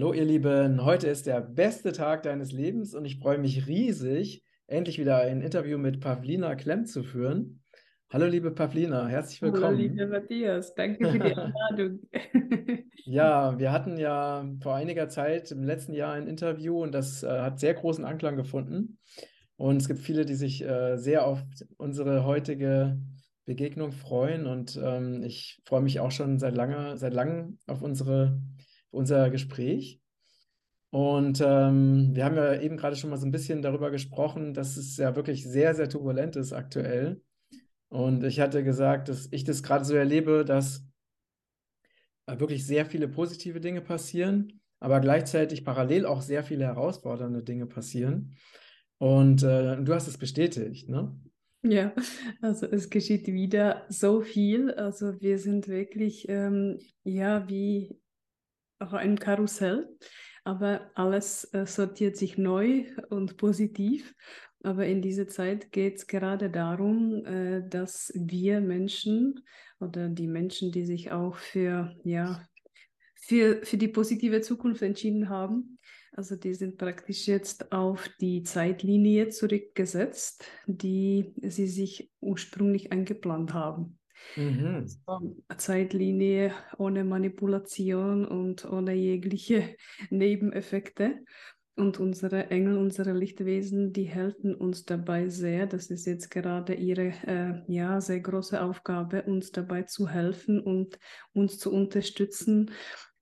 Hallo ihr Lieben, heute ist der beste Tag deines Lebens und ich freue mich riesig, endlich wieder ein Interview mit Pavlina Klemm zu führen. Hallo liebe Pavlina, herzlich willkommen. Hallo liebe Matthias, danke für die Einladung. ja, wir hatten ja vor einiger Zeit im letzten Jahr ein Interview und das äh, hat sehr großen Anklang gefunden. Und es gibt viele, die sich äh, sehr auf unsere heutige Begegnung freuen und ähm, ich freue mich auch schon seit lange, seit langem auf unsere unser Gespräch. Und ähm, wir haben ja eben gerade schon mal so ein bisschen darüber gesprochen, dass es ja wirklich sehr, sehr turbulent ist aktuell. Und ich hatte gesagt, dass ich das gerade so erlebe, dass äh, wirklich sehr viele positive Dinge passieren, aber gleichzeitig parallel auch sehr viele herausfordernde Dinge passieren. Und äh, du hast es bestätigt, ne? Ja, also es geschieht wieder so viel. Also wir sind wirklich, ähm, ja, wie auch ein Karussell, aber alles äh, sortiert sich neu und positiv. Aber in dieser Zeit geht es gerade darum, äh, dass wir Menschen oder die Menschen, die sich auch für, ja, für, für die positive Zukunft entschieden haben, also die sind praktisch jetzt auf die Zeitlinie zurückgesetzt, die sie sich ursprünglich eingeplant haben. Mhm. Zeitlinie ohne Manipulation und ohne jegliche Nebeneffekte. Und unsere Engel, unsere Lichtwesen, die helfen uns dabei sehr. Das ist jetzt gerade ihre äh, ja, sehr große Aufgabe, uns dabei zu helfen und uns zu unterstützen,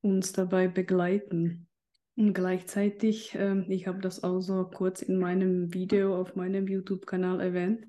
uns dabei begleiten. Und gleichzeitig, äh, ich habe das auch so kurz in meinem Video auf meinem YouTube-Kanal erwähnt,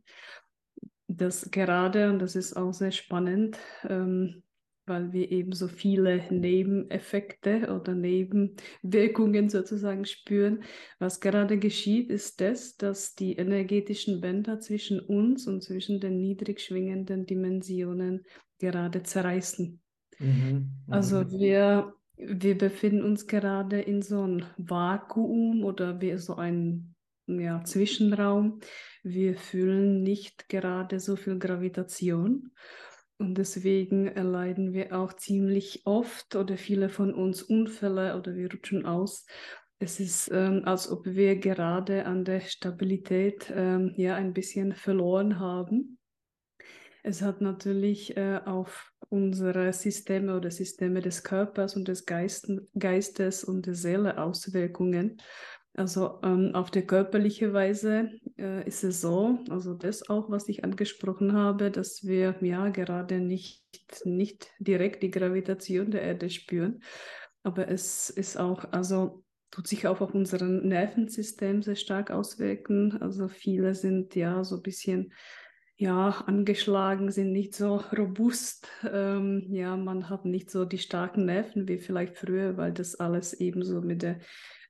dass gerade, und das ist auch sehr spannend, ähm, weil wir eben so viele Nebeneffekte oder Nebenwirkungen sozusagen spüren. Was gerade geschieht, ist das, dass die energetischen Bänder zwischen uns und zwischen den niedrig schwingenden Dimensionen gerade zerreißen. Mhm. Also mhm. wir, wir befinden uns gerade in so einem Vakuum oder wie so ein ja, Zwischenraum. Wir fühlen nicht gerade so viel Gravitation. Und deswegen erleiden wir auch ziemlich oft oder viele von uns Unfälle oder wir rutschen aus. Es ist, ähm, als ob wir gerade an der Stabilität ähm, ja ein bisschen verloren haben. Es hat natürlich äh, auf unsere Systeme oder Systeme des Körpers und des Geisten, Geistes und der Seele Auswirkungen. Also ähm, auf der körperliche Weise äh, ist es so, also das auch, was ich angesprochen habe, dass wir ja gerade nicht, nicht direkt die Gravitation der Erde spüren, aber es ist auch, also tut sich auch auf unserem Nervensystem sehr stark auswirken. Also viele sind ja so ein bisschen ja, angeschlagen, sind nicht so robust. Ähm, ja, man hat nicht so die starken Nerven wie vielleicht früher, weil das alles eben so mit der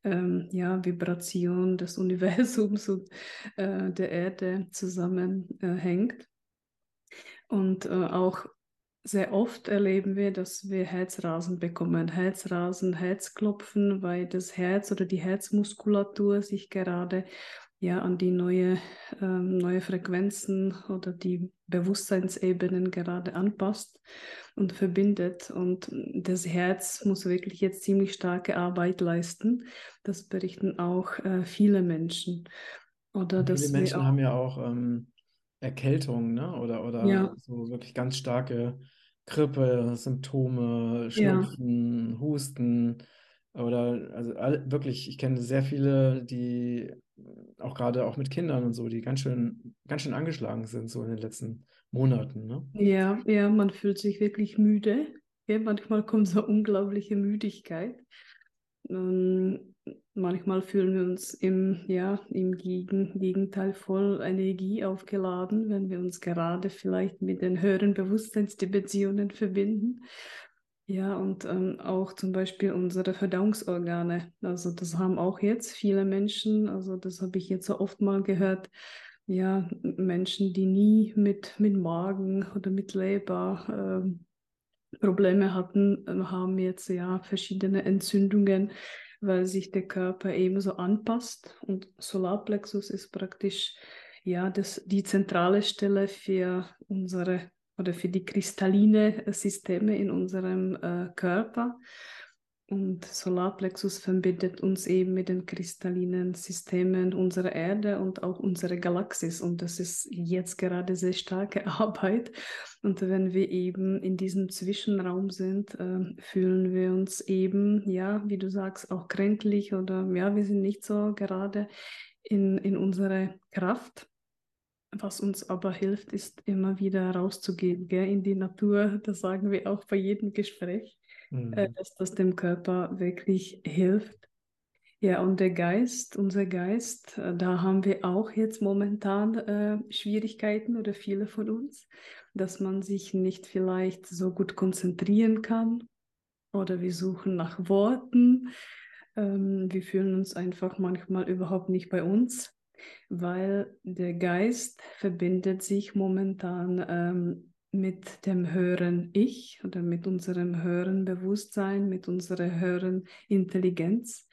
ähm, ja, Vibration des Universums und äh, der Erde zusammenhängt. Äh, und äh, auch sehr oft erleben wir, dass wir Herzrasen bekommen, Herzrasen, Herzklopfen, weil das Herz oder die Herzmuskulatur sich gerade ja an die neue, ähm, neue Frequenzen oder die Bewusstseinsebenen gerade anpasst und verbindet. Und das Herz muss wirklich jetzt ziemlich starke Arbeit leisten. Das berichten auch äh, viele Menschen. Oder viele Menschen haben ja auch ähm, Erkältungen, ne? Oder, oder ja. so wirklich ganz starke Grippe, Symptome, Schnupfen, ja. Husten. Oder also all, wirklich, ich kenne sehr viele, die auch gerade auch mit Kindern und so, die ganz schön, ganz schön angeschlagen sind, so in den letzten Monaten. Ne? Ja, ja, man fühlt sich wirklich müde. Ja, manchmal kommt so unglaubliche Müdigkeit. Ähm, manchmal fühlen wir uns im, ja, im Gegen Gegenteil voll Energie aufgeladen, wenn wir uns gerade vielleicht mit den höheren Bewusstseinsdimensionen verbinden. Ja, und ähm, auch zum Beispiel unsere Verdauungsorgane. Also das haben auch jetzt viele Menschen, also das habe ich jetzt so oft mal gehört, ja, Menschen, die nie mit, mit Magen oder mit Leber äh, Probleme hatten, äh, haben jetzt ja verschiedene Entzündungen, weil sich der Körper ebenso anpasst. Und Solarplexus ist praktisch ja das, die zentrale Stelle für unsere oder für die kristalline Systeme in unserem äh, Körper. Und Solarplexus verbindet uns eben mit den kristallinen Systemen unserer Erde und auch unserer Galaxis. Und das ist jetzt gerade sehr starke Arbeit. Und wenn wir eben in diesem Zwischenraum sind, äh, fühlen wir uns eben, ja, wie du sagst, auch kränklich oder ja, wir sind nicht so gerade in, in unserer Kraft. Was uns aber hilft, ist immer wieder rauszugehen gell, in die Natur. Das sagen wir auch bei jedem Gespräch äh, mhm. dass das dem Körper wirklich hilft. Ja, und der Geist, unser Geist, äh, da haben wir auch jetzt momentan äh, Schwierigkeiten oder viele von uns, dass man sich nicht vielleicht so gut konzentrieren kann oder wir suchen nach Worten. Ähm, wir fühlen uns einfach manchmal überhaupt nicht bei uns, weil der Geist verbindet sich momentan ähm, mit dem höheren Ich oder mit unserem höheren Bewusstsein, mit unserer höheren Intelligenz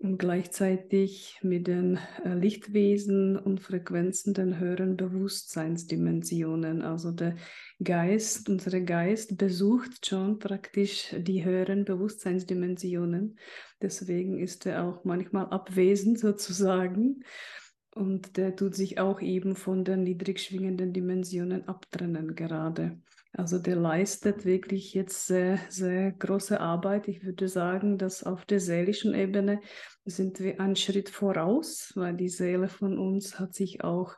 und gleichzeitig mit den äh, Lichtwesen und Frequenzen den höheren Bewusstseinsdimensionen. Also der Geist, unser Geist besucht schon praktisch die höheren Bewusstseinsdimensionen. Deswegen ist er auch manchmal abwesend sozusagen. Und der tut sich auch eben von den niedrig schwingenden Dimensionen abtrennen gerade. Also der leistet wirklich jetzt sehr, sehr große Arbeit. Ich würde sagen, dass auf der seelischen Ebene sind wir einen Schritt voraus, weil die Seele von uns hat sich auch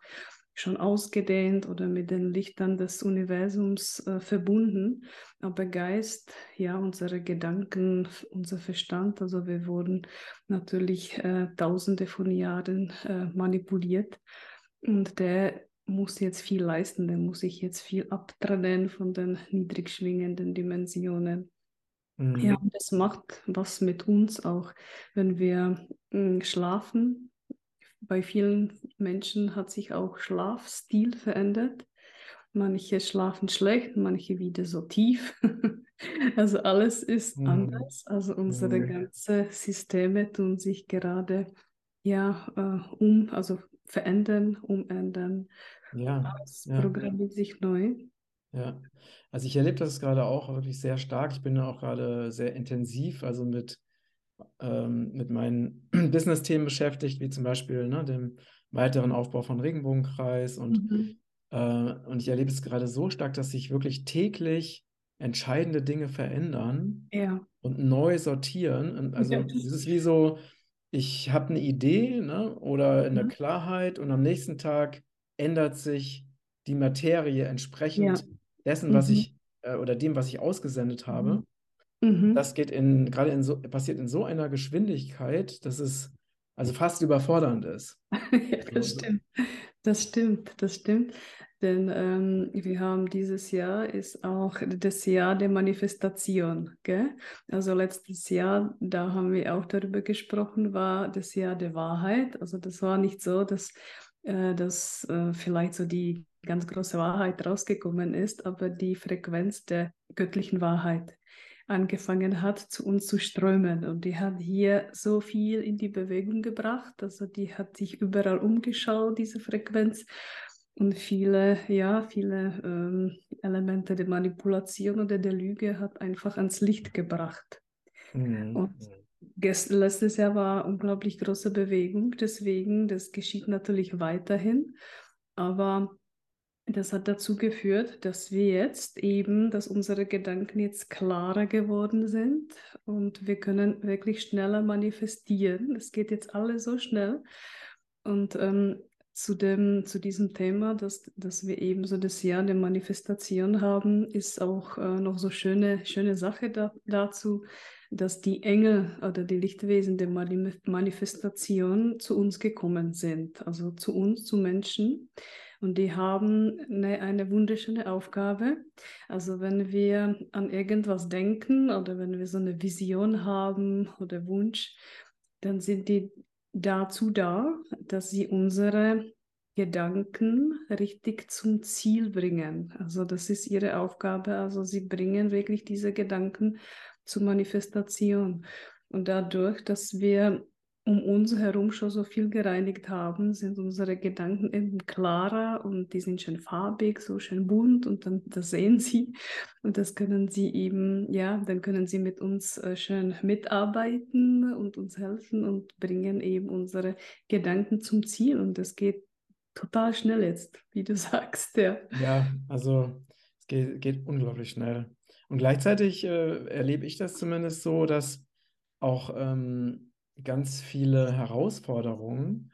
schon ausgedehnt oder mit den Lichtern des Universums äh, verbunden. Aber Geist, ja, unsere Gedanken, unser Verstand, also wir wurden natürlich äh, tausende von Jahren äh, manipuliert und der muss jetzt viel leisten, der muss sich jetzt viel abtrennen von den niedrig schwingenden Dimensionen. Mhm. Ja, das macht was mit uns auch, wenn wir mh, hm, schlafen, bei vielen Menschen hat sich auch Schlafstil verändert. Manche schlafen schlecht, manche wieder so tief. also alles ist mhm. anders. Also unsere mhm. ganzen Systeme tun sich gerade ja äh, um, also verändern, umändern. Ja, alles ja. programmiert sich neu. Ja, also ich erlebe das gerade auch wirklich sehr stark. Ich bin auch gerade sehr intensiv, also mit ähm, mit meinen Business-Themen beschäftigt, wie zum Beispiel ne, dem weiteren Aufbau von Regenbogenkreis. Und, mhm. äh, und ich erlebe es gerade so stark, dass sich wirklich täglich entscheidende Dinge verändern ja. und neu sortieren. Und also ja. es ist wie so, ich habe eine Idee ne, oder in der mhm. Klarheit und am nächsten Tag ändert sich die Materie entsprechend ja. dessen, was mhm. ich äh, oder dem, was ich ausgesendet habe. Mhm. Das geht in, gerade in so, passiert in so einer Geschwindigkeit, dass es also fast überfordernd ist. ja, das stimmt. Das stimmt, das stimmt. Denn ähm, wir haben dieses Jahr ist auch das Jahr der Manifestation. Gell? Also letztes Jahr, da haben wir auch darüber gesprochen, war das Jahr der Wahrheit. Also das war nicht so, dass, äh, dass äh, vielleicht so die ganz große Wahrheit rausgekommen ist, aber die Frequenz der göttlichen Wahrheit angefangen hat, zu uns zu strömen. Und die hat hier so viel in die Bewegung gebracht. Also die hat sich überall umgeschaut, diese Frequenz. Und viele, ja, viele ähm, Elemente der Manipulation oder der Lüge hat einfach ans Licht gebracht. Mhm. Und letztes Jahr war unglaublich große Bewegung, deswegen, das geschieht natürlich weiterhin. Aber das hat dazu geführt, dass wir jetzt eben, dass unsere Gedanken jetzt klarer geworden sind und wir können wirklich schneller manifestieren. Es geht jetzt alles so schnell. Und ähm, zu, dem, zu diesem Thema, dass, dass wir eben so das Jahr der Manifestation haben, ist auch äh, noch so schöne, schöne Sache da, dazu, dass die Engel oder die Lichtwesen der Manifestation zu uns gekommen sind, also zu uns, zu Menschen und die haben eine, eine wunderschöne Aufgabe. Also wenn wir an irgendwas denken oder wenn wir so eine Vision haben oder Wunsch, dann sind die dazu da, dass sie unsere Gedanken richtig zum Ziel bringen. Also das ist ihre Aufgabe. Also sie bringen wirklich diese Gedanken zur Manifestation. Und dadurch, dass wir um uns herum schon so viel gereinigt haben, sind unsere Gedanken eben klarer und die sind schön farbig, so schön bunt und dann das sehen sie und das können sie eben, ja, dann können sie mit uns äh, schön mitarbeiten und uns helfen und bringen eben unsere Gedanken zum Ziel und das geht total schnell jetzt, wie du sagst, ja. Ja, also es geht, geht unglaublich schnell. Und gleichzeitig äh, erlebe ich das zumindest so, dass auch ähm, ganz viele Herausforderungen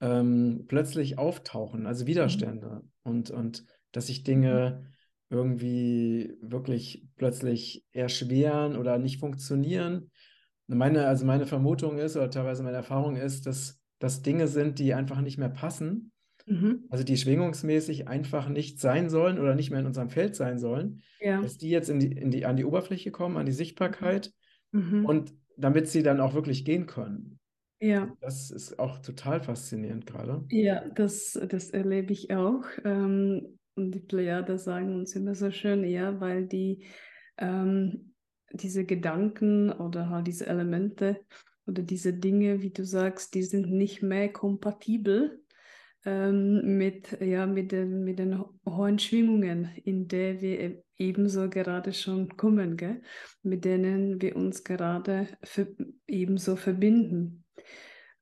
ähm, plötzlich auftauchen, also Widerstände und, und dass sich Dinge irgendwie wirklich plötzlich erschweren oder nicht funktionieren. Meine, also meine Vermutung ist, oder teilweise meine Erfahrung ist, dass das Dinge sind, die einfach nicht mehr passen. Mhm. Also die schwingungsmäßig einfach nicht sein sollen oder nicht mehr in unserem Feld sein sollen, ja. dass die jetzt in die, in die, an die Oberfläche kommen, an die Sichtbarkeit mhm. und damit sie dann auch wirklich gehen können. Ja. Das ist auch total faszinierend gerade. Ja, das, das erlebe ich auch. Ähm, und die Plejader sagen uns immer so schön, ja, weil die ähm, diese Gedanken oder halt diese Elemente oder diese Dinge, wie du sagst, die sind nicht mehr kompatibel ähm, mit, ja, mit, den, mit den hohen Schwingungen, in der wir e-, ebenso gerade schon kommen, gell? mit denen wir uns gerade für, ebenso verbinden.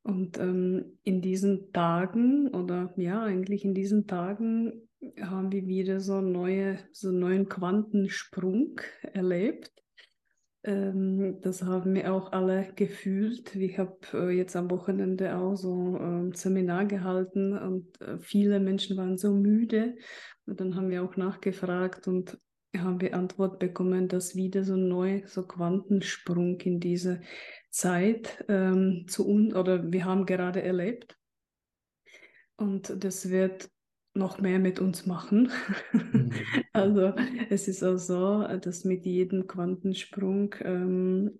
Und ähm, in diesen Tagen oder ja, eigentlich in diesen Tagen haben wir wieder so, neue, so einen neuen Quantensprung erlebt. Ähm, das haben wir auch alle gefühlt. Ich habe äh, jetzt am Wochenende auch so ein ähm, Seminar gehalten und äh, viele Menschen waren so müde. Und dann haben wir auch nachgefragt und haben wir Antwort bekommen, dass wieder so ein neuer so Quantensprung in diese Zeit ähm, zu uns oder wir haben gerade erlebt. Und das wird noch mehr mit uns machen. Mhm. also es ist auch so, dass mit jedem Quantensprung ähm,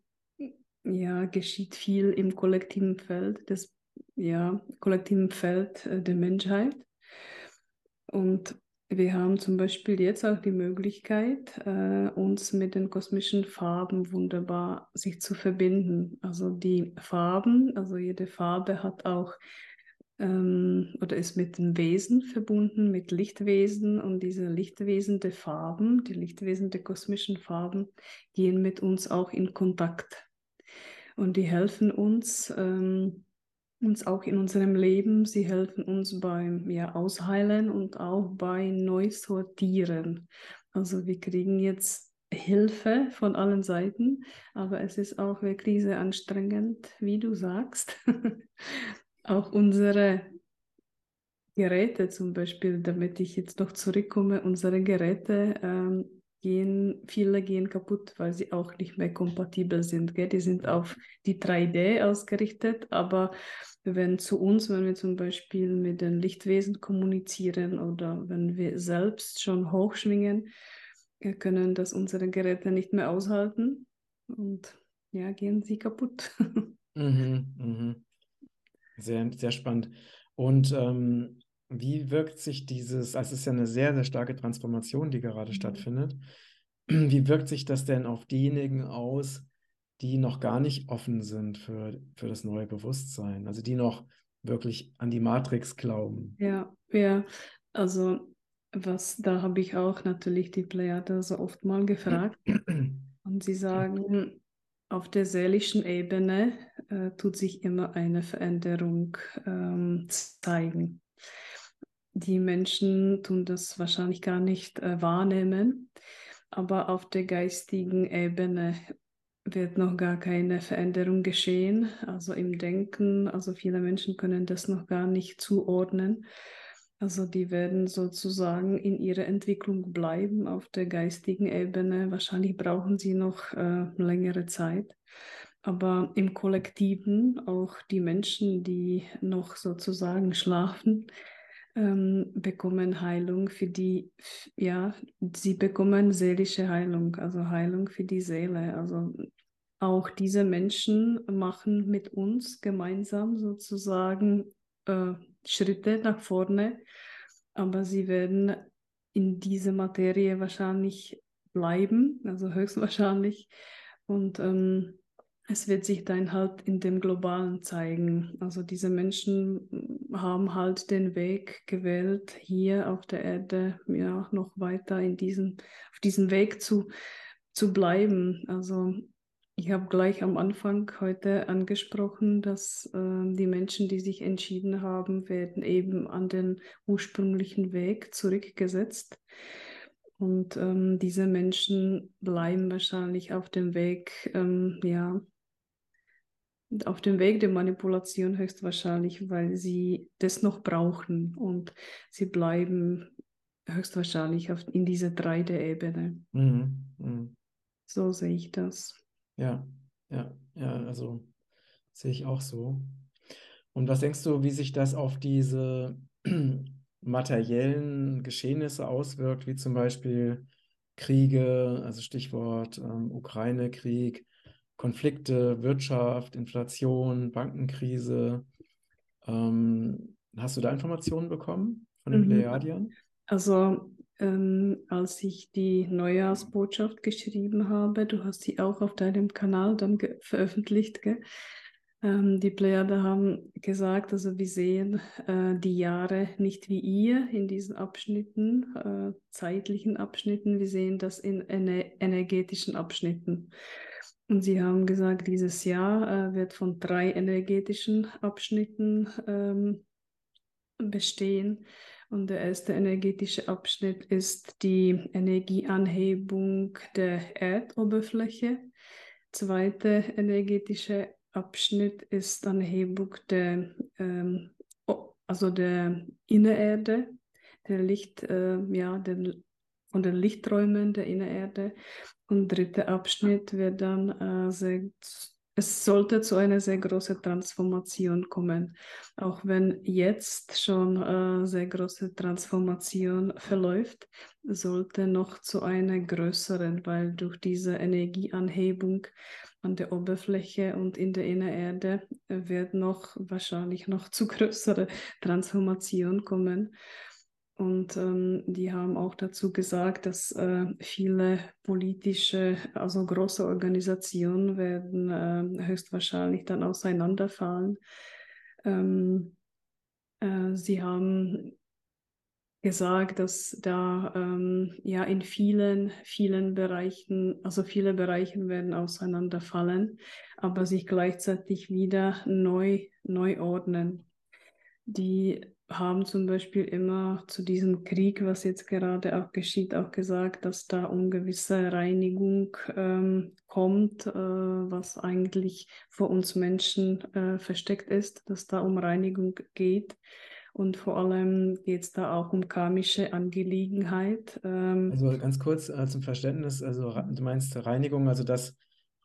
ja, geschieht viel im kollektiven Feld, des ja, kollektiven Feld äh, der Menschheit. Und wir haben zum Beispiel jetzt auch die Möglichkeit, äh, uns mit den kosmischen Farben wunderbar sich zu verbinden. Also die Farben, also jede Farbe hat auch ähm, oder ist mit dem Wesen verbunden, mit Lichtwesen und diese Lichtwesen der Farben, die Lichtwesen der kosmischen Farben, gehen mit uns auch in Kontakt. Und die helfen uns, ähm, uns auch in unserem Leben, sie helfen uns beim ja, Ausheilen und auch bei Neusortieren. Also wir kriegen jetzt Hilfe von allen Seiten, aber es ist auch wirklich sehr anstrengend, wie du sagst. auch unsere Geräte zum Beispiel, damit ich jetzt noch zurückkomme, unsere Geräte ähm, gehen, viele gehen kaputt, weil sie auch nicht mehr kompatibel sind. Gell? Die sind auf die 3D ausgerichtet, aber wenn zu uns, wenn wir zum Beispiel mit den Lichtwesen kommunizieren oder wenn wir selbst schon hochschwingen, können das unsere Geräte nicht mehr aushalten und ja, gehen sie kaputt. mhm, mhm. Sehr, sehr spannend. Und ähm, wie wirkt sich dieses, also es ist ja eine sehr, sehr starke Transformation, die gerade mhm. stattfindet. Wie wirkt sich das denn auf diejenigen aus, die noch gar nicht offen sind für, für das neue Bewusstsein? Also die noch wirklich an die Matrix glauben? Ja, ja. Also was, da habe ich auch natürlich die Pleiade so oft mal gefragt. Und sie sagen, auf der seelischen Ebene äh, tut sich immer eine Veränderung ähm, zeigen. Die Menschen tun das wahrscheinlich gar nicht äh, wahrnehmen, aber auf der geistigen Ebene wird noch gar keine Veränderung geschehen, also im Denken. Also viele Menschen können das noch gar nicht zuordnen. Also die werden sozusagen in ihrer Entwicklung bleiben auf der geistigen Ebene. Wahrscheinlich brauchen sie noch äh, längere Zeit. Aber im Kollektiven, auch die Menschen, die noch sozusagen schlafen, ähm, bekommen Heilung für die, ja, sie bekommen seelische Heilung, also Heilung für die Seele. Also auch diese Menschen machen mit uns gemeinsam sozusagen äh, Schritte nach vorne, aber sie werden in dieser Materie wahrscheinlich bleiben, also höchstwahrscheinlich. Und ähm, es wird sich dann halt in dem Globalen zeigen. Also diese Menschen haben halt den Weg gewählt, hier auf der Erde ja noch weiter in diesen, auf diesem Weg zu, zu bleiben. Also ich habe gleich am Anfang heute angesprochen, dass äh, die Menschen, die sich entschieden haben, werden eben an den ursprünglichen Weg zurückgesetzt. Und ähm, diese Menschen bleiben wahrscheinlich auf dem Weg, ähm, ja, auf dem Weg der Manipulation höchstwahrscheinlich, weil sie das noch brauchen und sie bleiben höchstwahrscheinlich auf, in dieser 3D-Ebene. Mhm. Mhm. So sehe ich das. Ja, ja, ja, also sehe ich auch so. Und was denkst du, wie sich das auf diese materiellen Geschehnisse auswirkt, wie zum Beispiel Kriege, also Stichwort ähm, Ukraine-Krieg, Konflikte, Wirtschaft, Inflation, Bankenkrise. Ähm, hast du da Informationen bekommen von den mhm. Plejadiern? Also ähm, als ich die Neujahrsbotschaft geschrieben habe, du hast sie auch auf deinem Kanal dann veröffentlicht? Ähm, die Plejade haben gesagt, also wir sehen äh, die Jahre nicht wie ihr in diesen Abschnitten, äh, zeitlichen Abschnitten, wir sehen das in ener energetischen Abschnitten. Und Sie haben gesagt, dieses Jahr äh, wird von drei energetischen Abschnitten ähm, bestehen. Und der erste energetische Abschnitt ist die Energieanhebung der Erdoberfläche. Zweite energetische Abschnitt ist Anhebung der, ähm, also der Innererde, der Licht, äh, ja, der, von den Lichträumen der Innererde. Und dritter Abschnitt wird dann äh, sehr, es sollte zu einer sehr großen Transformation kommen. Auch wenn jetzt schon äh, sehr große Transformation verläuft, sollte noch zu einer größeren, weil durch diese Energieanhebung an der Oberfläche und in der Innererde wird noch wahrscheinlich noch zu größere Transformation kommen. Und ähm, die haben auch dazu gesagt, dass äh, viele politische, also große Organisationen werden äh, höchstwahrscheinlich dann auseinanderfallen. Ähm, äh, sie haben gesagt, dass da ähm, ja in vielen, vielen Bereichen, also viele Bereiche werden auseinanderfallen, aber sich gleichzeitig wieder neu, neu ordnen. Die haben zum Beispiel immer zu diesem Krieg, was jetzt gerade auch geschieht, auch gesagt, dass da ungewisse Reinigung ähm, kommt, äh, was eigentlich vor uns Menschen äh, versteckt ist, dass da um Reinigung geht. Und vor allem geht es da auch um karmische Angelegenheit. Ähm, also ganz kurz äh, zum Verständnis, also du meinst Reinigung, also dass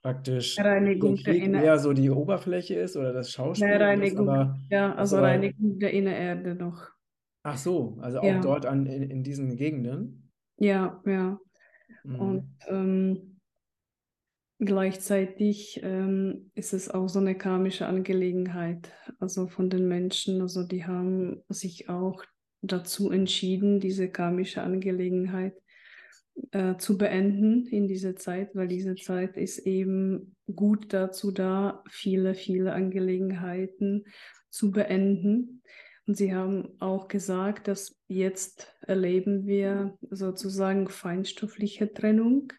praktisch Reinigung der Krieg der eher so die Oberfläche ist oder das Schauspiel der Reinigung, ist, aber, ja, also aber, Reinigung der Innererde noch. Ach so, also auch dort an, in, in diesen Gegenden? Ja, ja. Mhm. Und ähm, gleichzeitig ähm, ist es auch so eine karmische Angelegenheit, also von den Menschen, also die haben sich auch dazu entschieden, diese karmische Angelegenheit äh, zu beenden in dieser Zeit, weil diese Zeit ist eben gut dazu da, viele, viele Angelegenheiten zu beenden. Und Sie haben auch gesagt, dass jetzt erleben wir sozusagen feinstoffliche Trennung.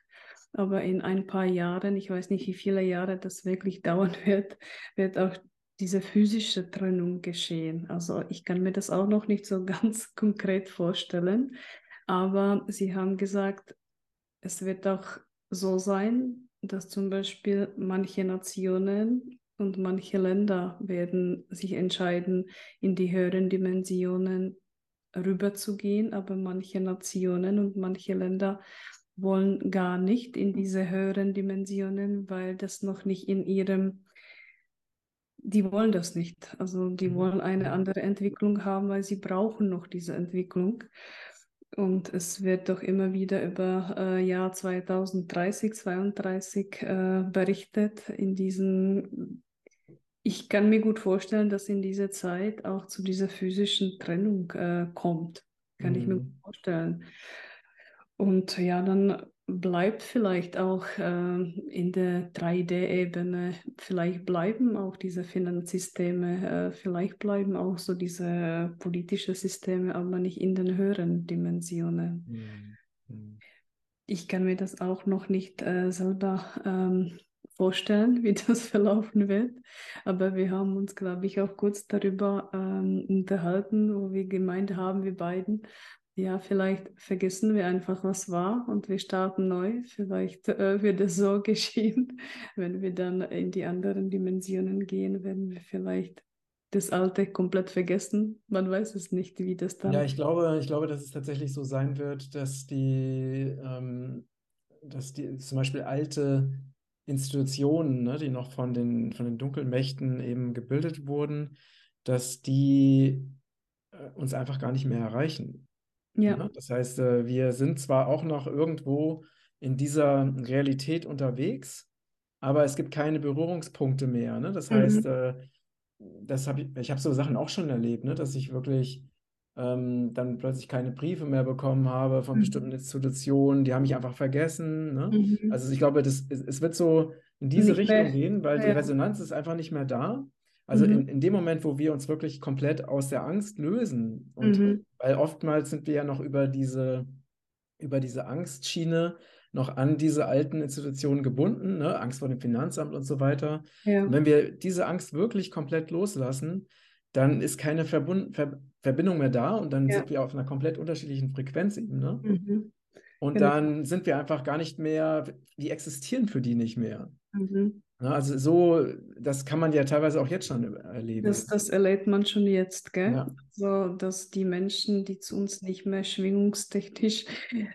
Aber in ein paar Jahren, ich weiß nicht, wie viele Jahre das wirklich dauern wird, wird auch diese physische Trennung geschehen. Also ich kann mir das auch noch nicht so ganz konkret vorstellen. Aber sie haben gesagt, es wird auch so sein, dass zum Beispiel manche Nationen und manche Länder werden sich entscheiden, in die höheren Dimensionen rüberzugehen, aber manche Nationen und manche Länder wollen gar nicht in diese höheren Dimensionen, weil das noch nicht in ihrem die wollen das nicht. Also die mhm. wollen eine andere Entwicklung haben, weil sie brauchen noch diese Entwicklung. Und es wird doch immer wieder über äh, Jahr 2030, 2032 äh, berichtet. In diesen, ich kann mir gut vorstellen, dass in dieser Zeit auch zu dieser physischen Trennung äh, kommt. Kann mhm. ich mir mhm. gut vorstellen. Und ja, dann bleibt vielleicht auch äh, in der 3D-Ebene, vielleicht bleiben auch diese Finanzsysteme, äh, vielleicht bleiben auch so diese politischen Systeme, aber nicht in den höheren Dimensionen. Mhm. Ich kann mir das auch noch nicht äh, selber ähm, vorstellen, wie das verlaufen wird. Aber wir haben uns, glaube ich, auch kurz darüber ähm, unterhalten, wo wir gemeint haben, wir beiden, ja, vielleicht vergessen wir einfach, was war und wir starten neu. Vielleicht äh, wird es so geschehen. Wenn wir dann in die anderen Dimensionen gehen, werden wir vielleicht das Alte komplett vergessen. Man weiß es nicht, wie das dann. Ja, ich glaube, ich glaube, dass es tatsächlich so sein wird, dass die, ähm, dass die zum Beispiel alte Institutionen, ne, die noch von den, von den Dunkelmächten eben gebildet wurden, dass die äh, uns einfach gar nicht mehr erreichen. Ja. Ne? Das heißt, äh, wir sind zwar auch noch irgendwo in dieser Realität unterwegs, aber es gibt keine Berührungspunkte mehr. Ne? Das heißt, mhm. äh, das hab ich, ich habe so Sachen auch schon erlebt, ne? dass ich wirklich ähm, dann plötzlich keine Briefe mehr bekommen habe von mhm. bestimmten Institutionen, die haben mich einfach vergessen. Ne? Mhm. Also ich glaube, das, es, es, wird so in diese nicht Richtung mehr. gehen, weil ja. die Resonanz ist einfach nicht mehr da. Also mhm. in, in dem Moment, wo wir uns wirklich komplett aus der Angst lösen, und mhm. weil oftmals sind wir ja noch über diese, über diese Angstschiene noch an diese alten Institutionen gebunden, ne? Angst vor dem Finanzamt und so weiter. Ja. Und wenn wir diese Angst wirklich komplett loslassen, dann ist keine Verbund Ver Verbindung mehr da und dann ja. sind wir auf einer komplett unterschiedlichen Frequenzebene. Mhm. Und genau. dann sind wir einfach gar nicht mehr, wir existieren für die nicht mehr. Mhm. Ne, also so, das kann man ja teilweise auch jetzt schon erleben. Das, das erlebt man schon jetzt, gell? Ja. So, dass die Menschen, die zu uns nicht mehr schwingungstechnisch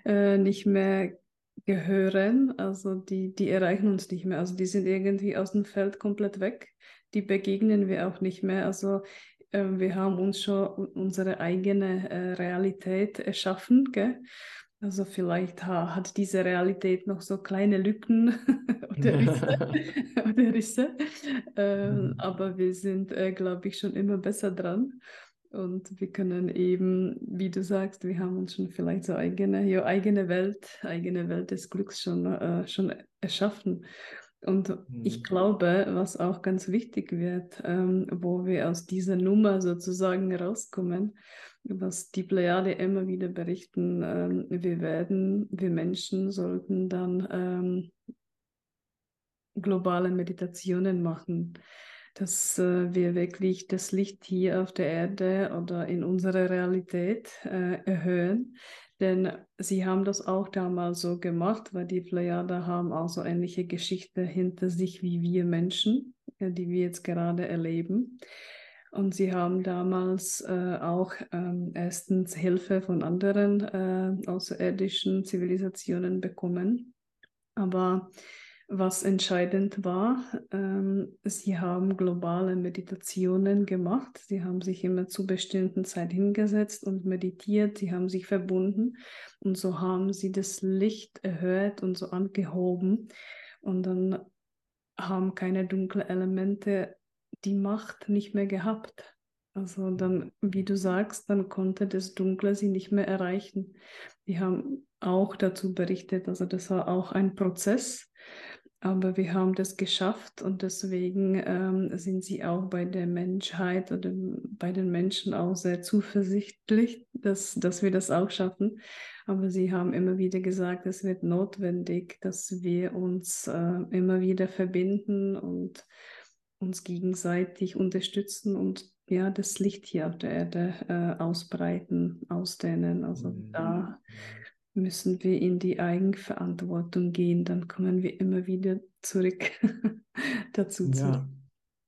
äh, nicht mehr gehören, also die, die erreichen uns nicht mehr. Also die sind irgendwie aus dem Feld komplett weg. Die begegnen wir auch nicht mehr. Also äh, wir haben uns schon unsere eigene äh, Realität erschaffen, gell? Also vielleicht ha hat diese Realität noch so kleine Lücken oder Risse. oder Risse. Ähm, mhm. Aber wir sind, äh, glaube ich, schon immer besser dran. Und wir können eben, wie du sagst, wir haben uns schon vielleicht so eigene, ja, eigene Welt, eigene Welt des Glücks schon, äh, schon erschaffen. Und mhm. ich glaube, was auch ganz wichtig wird, ähm, wo wir aus dieser Nummer sozusagen rauskommen, was die Plejade immer wieder berichten, ähm, wir werden, wir Menschen sollten dann ähm, globale Meditationen machen, dass äh, wir wirklich das Licht hier auf der Erde oder in unserer Realität äh, erhöhen. Denn sie haben das auch damals so gemacht, weil die Plejade haben auch so ähnliche Geschichte hinter sich wie wir Menschen, äh, die wir jetzt gerade erleben. Und sie haben damals äh, auch ähm, erstens Hilfe von anderen äh, außerirdischen Zivilisationen bekommen. Aber was entscheidend war, ähm, sie haben globale Meditationen gemacht. Sie haben sich immer zu bestimmten Zeit hingesetzt und meditiert. Sie haben sich verbunden und so haben sie das Licht erhöht und so angehoben. Und dann haben keine dunklen Elemente die Macht nicht mehr gehabt. Also dann, wie du sagst, dann konnte das Dunkle sie nicht mehr erreichen. Die haben auch dazu berichtet, also das war auch ein Prozess, aber wir haben das geschafft und deswegen ähm, sind sie auch bei der Menschheit oder bei den Menschen auch sehr zuversichtlich, dass, dass wir das auch schaffen. Aber sie haben immer wieder gesagt, es wird notwendig, dass wir uns äh, immer wieder verbinden und uns gegenseitig unterstützen und ja, das Licht hier auf der Erde äh, ausbreiten, ausdehnen. Also mhm. da müssen wir in die Eigenverantwortung gehen, dann kommen wir immer wieder zurück dazu. Ja, zurück.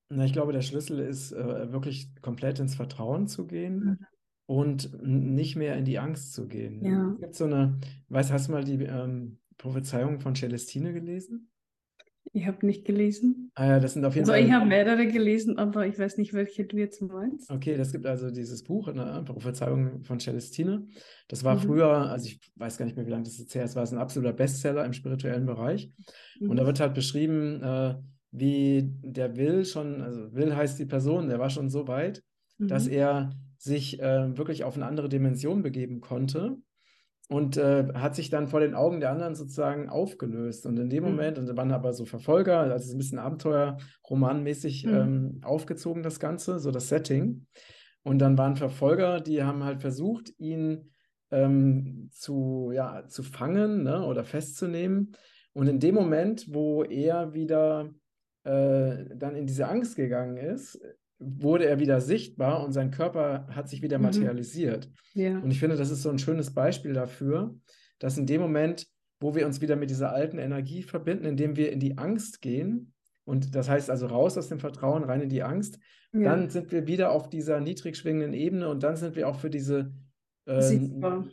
Na, ich glaube, der Schlüssel ist äh, wirklich komplett ins Vertrauen zu gehen mhm. und nicht mehr in die Angst zu gehen. Ja. Es gibt so eine, weißt hast du mal die ähm, Prophezeiung von Celestine gelesen? Ich habe nicht gelesen. Ah ja, das sind auf jeden also Fall. Ich habe mehrere gelesen, aber ich weiß nicht, welche du jetzt meinst. Okay, das gibt also dieses Buch, eine Prophezeiung von Celestine. Das war mhm. früher, also ich weiß gar nicht mehr, wie lange das jetzt her ist, war es ein absoluter Bestseller im spirituellen Bereich. Mhm. Und da wird halt beschrieben, äh, wie der Will schon, also Will heißt die Person, der war schon so weit, mhm. dass er sich äh, wirklich auf eine andere Dimension begeben konnte und äh, hat sich dann vor den Augen der anderen sozusagen aufgelöst. Und in dem Mhm. Moment, und da waren aber so Verfolger, also so ein bisschen Abenteuer-Romanmäßig Mhm. ähm, aufgezogen, das Ganze, so das Setting. Und dann waren Verfolger, die haben halt versucht, ihn ähm, zu, ja, zu fangen ne, oder festzunehmen. Und in dem Moment, wo er wieder äh, dann in diese Angst gegangen ist, wurde er wieder sichtbar und sein Körper hat sich wieder Mhm. materialisiert. Ja. Und ich finde, das ist so ein schönes Beispiel dafür, dass in dem Moment, wo wir uns wieder mit dieser alten Energie verbinden, indem wir in die Angst gehen, und das heißt also raus aus dem Vertrauen, rein in die Angst, Ja. dann sind wir wieder auf dieser niedrig schwingenden Ebene und dann sind wir auch für diese äh,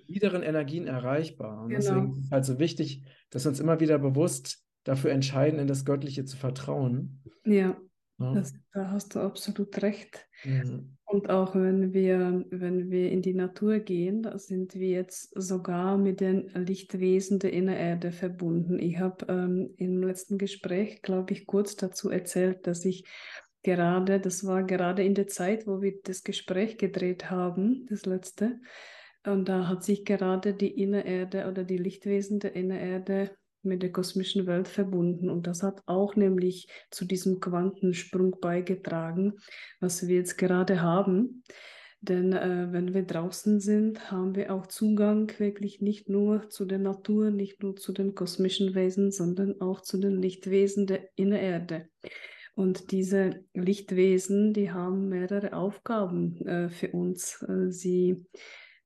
niederen Energien erreichbar. Und Genau. deswegen ist es halt so wichtig, dass wir uns immer wieder bewusst dafür entscheiden, in das Göttliche zu vertrauen. Ja, Ja. das, da hast du absolut recht. Mhm. Und auch wenn wir, wenn wir in die Natur gehen, da sind wir jetzt sogar mit den Lichtwesen der Innererde verbunden. Ich habe ähm, im letzten Gespräch, glaube ich, kurz dazu erzählt, dass ich gerade, das war gerade in der Zeit, wo wir das Gespräch gedreht haben, das letzte, und da hat sich gerade die Innererde oder die Lichtwesen der Innererde mit der kosmischen Welt verbunden. Und das hat auch nämlich zu diesem Quantensprung beigetragen, was wir jetzt gerade haben. Denn äh, wenn wir draußen sind, haben wir auch Zugang wirklich nicht nur zu der Natur, nicht nur zu den kosmischen Wesen, sondern auch zu den Lichtwesen der Innererde. Und diese Lichtwesen, die haben mehrere Aufgaben äh, für uns. Äh, sie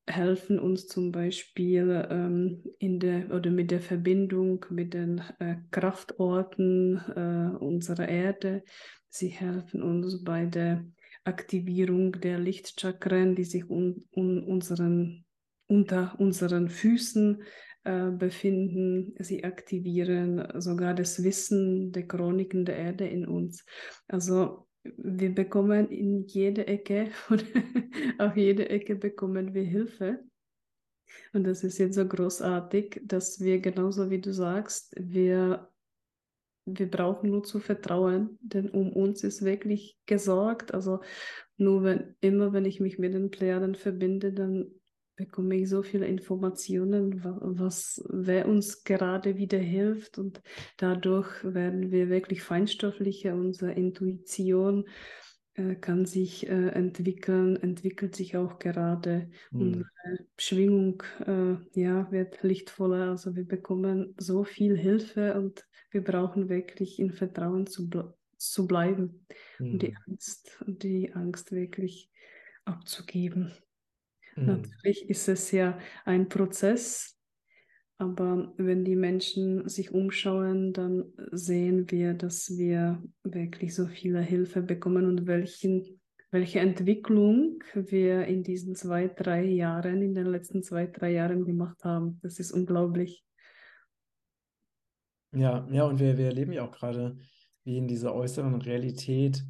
helfen uns zum Beispiel ähm, in der oder mit der Verbindung mit den äh, Kraftorten äh, unserer Erde. Sie helfen uns bei der Aktivierung der Lichtchakren, die sich un, un, unseren, unter unseren Füßen äh, befinden. Sie aktivieren sogar das Wissen der Chroniken der Erde in uns. Also wir bekommen in jede Ecke oder auf jede Ecke bekommen wir Hilfe. Und das ist jetzt so großartig, dass wir genauso wie du sagst, wir, wir brauchen nur zu vertrauen, denn um uns ist wirklich gesorgt. Also nur wenn, immer wenn ich mich mit den Plejaden verbinde, dann bekomme ich so viele Informationen, was, wer uns gerade wieder hilft und dadurch werden wir wirklich feinstofflicher, unsere Intuition äh, kann sich äh, entwickeln, entwickelt sich auch gerade, Mhm. unsere Schwingung äh, ja, wird lichtvoller, also wir bekommen so viel Hilfe und wir brauchen wirklich in Vertrauen zu, ble zu bleiben und die Mhm. Angst, die Angst wirklich abzugeben. Mhm. Natürlich ist es ja ein Prozess, aber wenn die Menschen sich umschauen, dann sehen wir, dass wir wirklich so viele Hilfe bekommen und welchen, welche Entwicklung wir in diesen zwei, drei Jahren, in den letzten zwei, drei Jahren gemacht haben. Das ist unglaublich. Ja, ja, und wir, wir erleben ja auch gerade, wie in dieser äußeren Realität,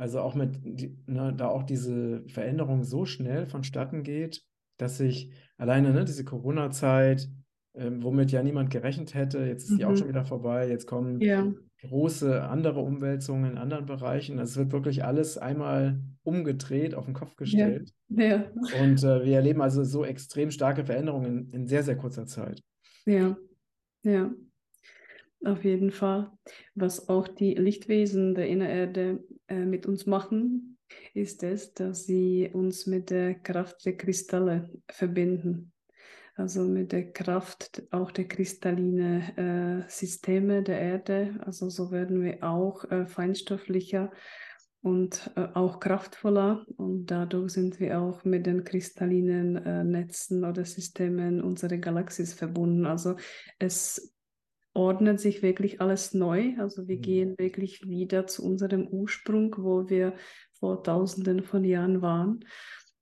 also auch mit, ne, da auch diese Veränderung so schnell vonstatten geht, dass sich alleine ne, diese Corona-Zeit, ähm, womit ja niemand gerechnet hätte, jetzt ist die auch Mhm. schon wieder vorbei, jetzt kommen Ja, große andere Umwälzungen in anderen Bereichen. Also es wird wirklich alles einmal umgedreht, auf den Kopf ja, gestellt. ja, Und äh, wir erleben also so extrem starke Veränderungen in, in sehr, sehr kurzer Zeit. ja, ja. Auf jeden Fall. Was auch die Lichtwesen der Innererde äh, mit uns machen, ist es, dass sie uns mit der Kraft der Kristalle verbinden. Also mit der Kraft auch der kristallinen äh, Systeme der Erde. Also so werden wir auch äh, feinstofflicher und äh, auch kraftvoller. Und dadurch sind wir auch mit den kristallinen äh, Netzen oder Systemen unserer Galaxis verbunden. Also es ordnet sich wirklich alles neu. Also wir Mhm. gehen wirklich wieder zu unserem Ursprung, wo wir vor Tausenden von Jahren waren.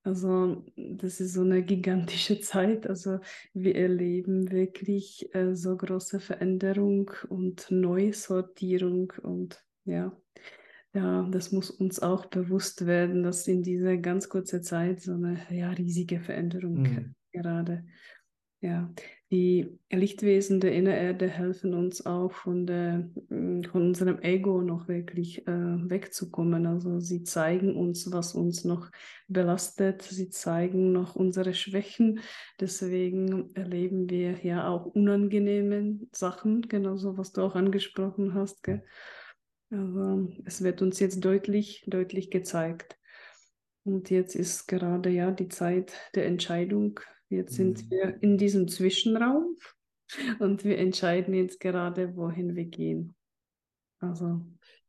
Also das ist so eine gigantische Zeit. Also wir erleben wirklich äh, so große Veränderung und Neusortierung und ja, ja, das muss uns auch bewusst werden, dass in dieser ganz kurzen Zeit so eine ja, riesige Veränderung Mhm. gerade ja, die Lichtwesen der Innererde helfen uns auch von, der, mm, von unserem Ego noch wirklich äh, wegzukommen. Also sie zeigen uns, was uns noch belastet, sie zeigen noch unsere Schwächen. Deswegen erleben wir ja auch unangenehme Sachen, genauso was du auch angesprochen hast. Gell? Also es wird uns jetzt deutlich, deutlich gezeigt. Und jetzt ist gerade ja die Zeit der Entscheidung Jetzt sind mhm. wir in diesem Zwischenraum und wir entscheiden jetzt gerade, wohin wir gehen. Also.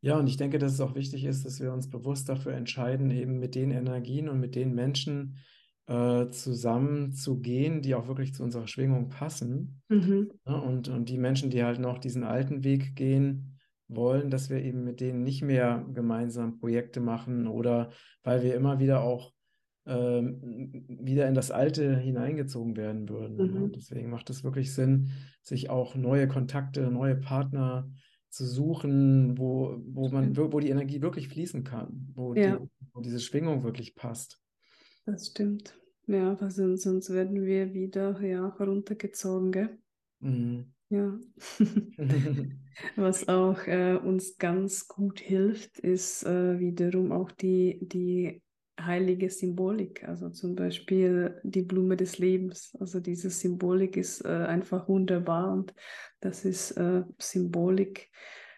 Ja, und ich denke, dass es auch wichtig ist, dass wir uns bewusst dafür entscheiden, eben mit den Energien und mit den Menschen äh, zusammen zu gehen, die auch wirklich zu unserer Schwingung passen. Mhm. Ja, und, und die Menschen, die halt noch diesen alten Weg gehen wollen, dass wir eben mit denen nicht mehr gemeinsam Projekte machen oder weil wir immer wieder auch ähm, wieder in das Alte hineingezogen werden würden. Mhm. Deswegen macht es wirklich Sinn, sich auch neue Kontakte, neue Partner zu suchen, wo, wo man, wo die Energie wirklich fließen kann, wo, ja. die, wo diese Schwingung wirklich passt. Das stimmt. Ja, weil sonst, sonst werden wir wieder ja, heruntergezogen, gell? Mhm. Ja. Was auch äh, uns ganz gut hilft, ist äh, wiederum auch die, die heilige Symbolik, also zum Beispiel die Blume des Lebens. Also diese Symbolik ist äh, einfach wunderbar und das ist äh, Symbolik,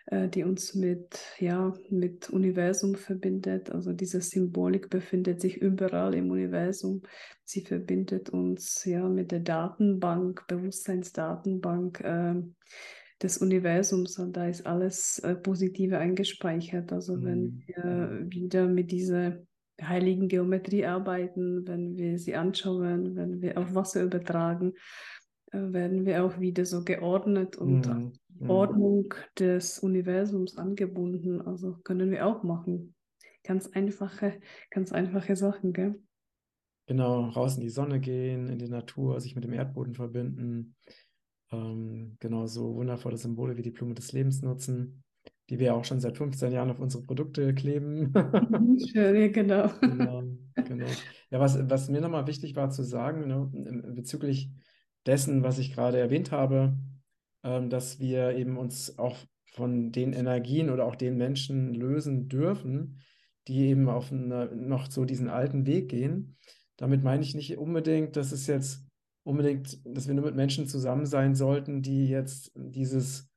äh, die uns mit, ja, mit Universum verbindet. Also diese Symbolik befindet sich überall im Universum. Sie verbindet uns ja mit der Datenbank, Bewusstseinsdatenbank ähm, des Universums und da ist alles äh, Positive eingespeichert. Also mhm. wenn wir wieder mit dieser heiligen Geometrie arbeiten, wenn wir sie anschauen, wenn wir auf Wasser übertragen, äh, werden wir auch wieder so geordnet und mm, die Ordnung des Universums angebunden. Also können wir auch machen. Ganz einfache, ganz einfache Sachen, gell? Genau, raus in die Sonne gehen, in die Natur, sich mit dem Erdboden verbinden. Ähm, genau so wundervolle Symbole wie die Blume des Lebens nutzen die wir auch schon seit 15 Jahren auf unsere Produkte kleben. Mhm, schön, ja, genau. genau, genau. Ja, was, was mir nochmal wichtig war zu sagen, ne, bezüglich dessen, was ich gerade erwähnt habe, ähm, dass wir eben uns auch von den Energien oder auch den Menschen lösen dürfen, die eben auf eine, noch so diesen alten Weg gehen. Damit meine ich nicht unbedingt, dass es jetzt unbedingt, dass wir nur mit Menschen zusammen sein sollten, die jetzt dieses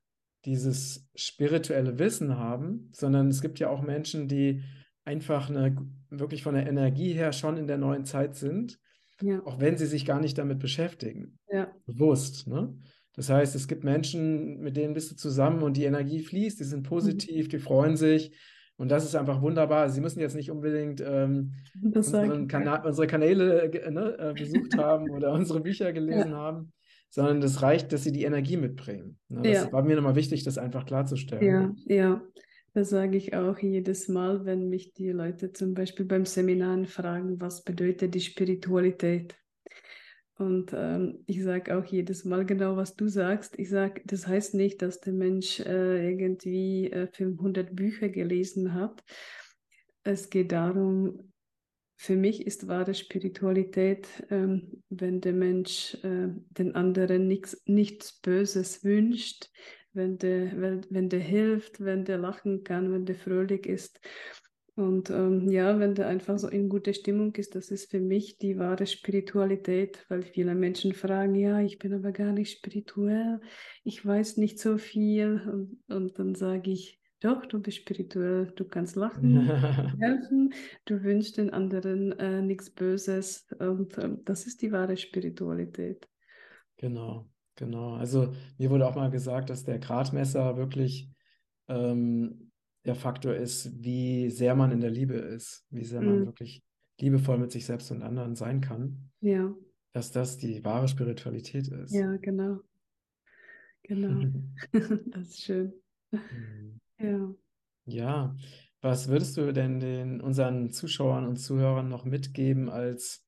dieses spirituelle Wissen haben, sondern es gibt ja auch Menschen, die einfach eine, wirklich von der Energie her schon in der neuen Zeit sind, ja. auch wenn sie sich gar nicht damit beschäftigen. Ja. Bewusst. Ne? Das heißt, es gibt Menschen, mit denen bist du zusammen und die Energie fließt, die sind mhm. positiv, mhm. die freuen sich. Und das ist einfach wunderbar. Sie müssen jetzt nicht unbedingt ähm, unsere Kanäle äh, ne, äh, besucht haben oder unsere Bücher gelesen ja. haben, sondern das reicht, dass sie die Energie mitbringen. Ne? Das ja. war mir nochmal wichtig, das einfach klarzustellen. Ja, ja. Das sage ich auch jedes Mal, wenn mich die Leute zum Beispiel beim Seminar fragen, was bedeutet die Spiritualität? Und ähm, ich sage auch jedes Mal genau, was du sagst. Ich sage, das heißt nicht, dass der Mensch äh, irgendwie äh, 500 Bücher gelesen hat. Es geht darum, für mich ist wahre Spiritualität, ähm, wenn der Mensch äh, den anderen nichts, nichts Böses wünscht, wenn der, wenn, wenn der hilft, wenn der lachen kann, wenn der fröhlich ist. Und ähm, ja, wenn der einfach so in guter Stimmung ist, das ist für mich die wahre Spiritualität, weil viele Menschen fragen, ja, ich bin aber gar nicht spirituell, ich weiß nicht so viel. Und, und dann sage ich, doch, du bist spirituell, du kannst lachen, helfen, du wünschst den anderen äh, nichts Böses und äh, das ist die wahre Spiritualität. Genau, genau. Also mir wurde auch mal gesagt, dass der Gradmesser wirklich ähm, der Faktor ist, wie sehr man in der Liebe ist, wie sehr man mhm. wirklich liebevoll mit sich selbst und anderen sein kann. Ja. Dass das die wahre Spiritualität ist. Ja, genau. Genau. das ist schön. Mhm. Ja. Ja, was würdest du denn den unseren Zuschauern und Zuhörern noch mitgeben als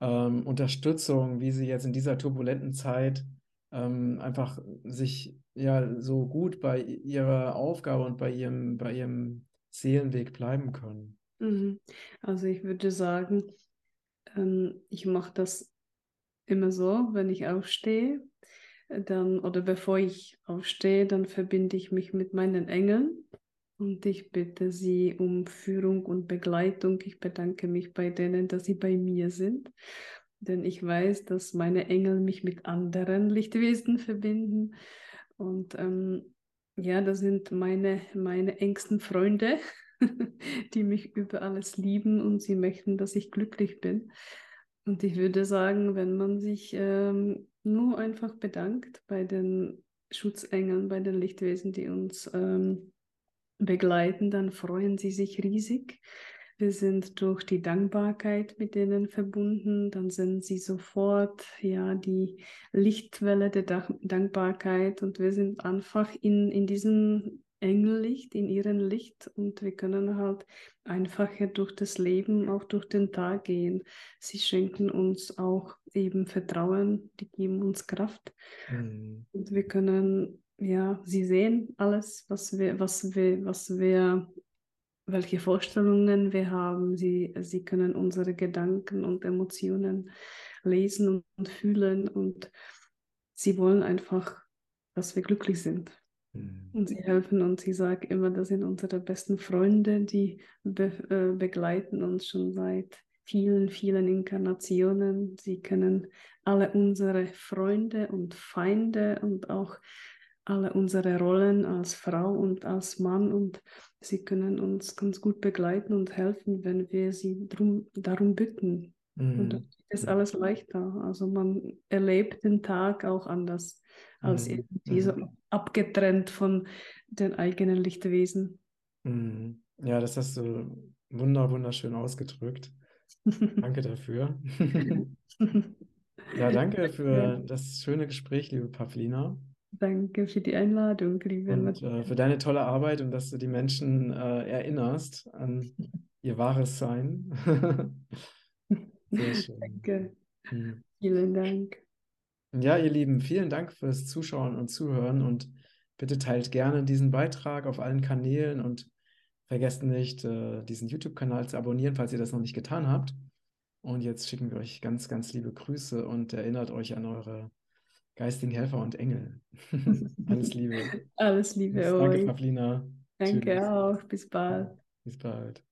ähm, Unterstützung, wie sie jetzt in dieser turbulenten Zeit ähm, einfach sich ja so gut bei ihrer Aufgabe und bei ihrem, bei ihrem Seelenweg bleiben können? Mhm. Also ich würde sagen, ähm, ich mache das immer so, wenn ich aufstehe, dann oder bevor ich aufstehe, dann verbinde ich mich mit meinen Engeln und ich bitte sie um Führung und Begleitung. Ich bedanke mich bei denen, dass sie bei mir sind, denn ich weiß, dass meine Engel mich mit anderen Lichtwesen verbinden und ähm, ja, das sind meine, meine engsten Freunde, die mich über alles lieben und sie möchten, dass ich glücklich bin. Und ich würde sagen, wenn man sich ähm, nur einfach bedankt bei den Schutzengeln, bei den Lichtwesen, die uns ähm, begleiten, dann freuen sie sich riesig. Wir sind durch die Dankbarkeit mit denen verbunden, dann sind sie sofort ja die Lichtwelle der Dankbarkeit. Und wir sind einfach in, in diesem Engellicht, in ihrem Licht und wir können halt einfacher durch das Leben, auch durch den Tag gehen. Sie schenken uns auch eben Vertrauen, die geben uns Kraft mhm. und wir können, ja, sie sehen alles, was wir, was wir, was wir, welche Vorstellungen wir haben. Sie, sie können unsere Gedanken und Emotionen lesen und, und fühlen und sie wollen einfach, dass wir glücklich sind. Mhm. Und sie helfen uns. Sie sagen immer, das sind unsere besten Freunde, die be äh, begleiten uns schon seit vielen, vielen Inkarnationen. Sie kennen alle unsere Freunde und Feinde und auch alle unsere Rollen als Frau und als Mann und sie können uns ganz gut begleiten und helfen, wenn wir sie drum, darum bitten. Mhm. Und ist alles leichter. Also man erlebt den Tag auch anders als mhm. irgendwie so mhm. abgetrennt von den eigenen Lichtwesen. Mhm. Ja, das hast du wunder, wunderschön ausgedrückt. danke dafür. ja, danke für ja. das schöne Gespräch, liebe Pavlina. Danke für die Einladung, liebe Und äh, für deine tolle Arbeit und dass du die Menschen äh, erinnerst an ihr wahres Sein. Sehr schön. Danke. Hm. Vielen Dank. Ja, ihr Lieben, vielen Dank fürs Zuschauen und Zuhören und bitte teilt gerne diesen Beitrag auf allen Kanälen und vergesst nicht, äh, diesen YouTube-Kanal zu abonnieren, falls ihr das noch nicht getan habt. Und jetzt schicken wir euch ganz, ganz liebe Grüße und erinnert euch an eure geistigen Helfer und Engel. Alles Liebe. Alles Liebe Danke, euch. Pavlina. Danke Tschüss. auch. Bis bald. Bis bald.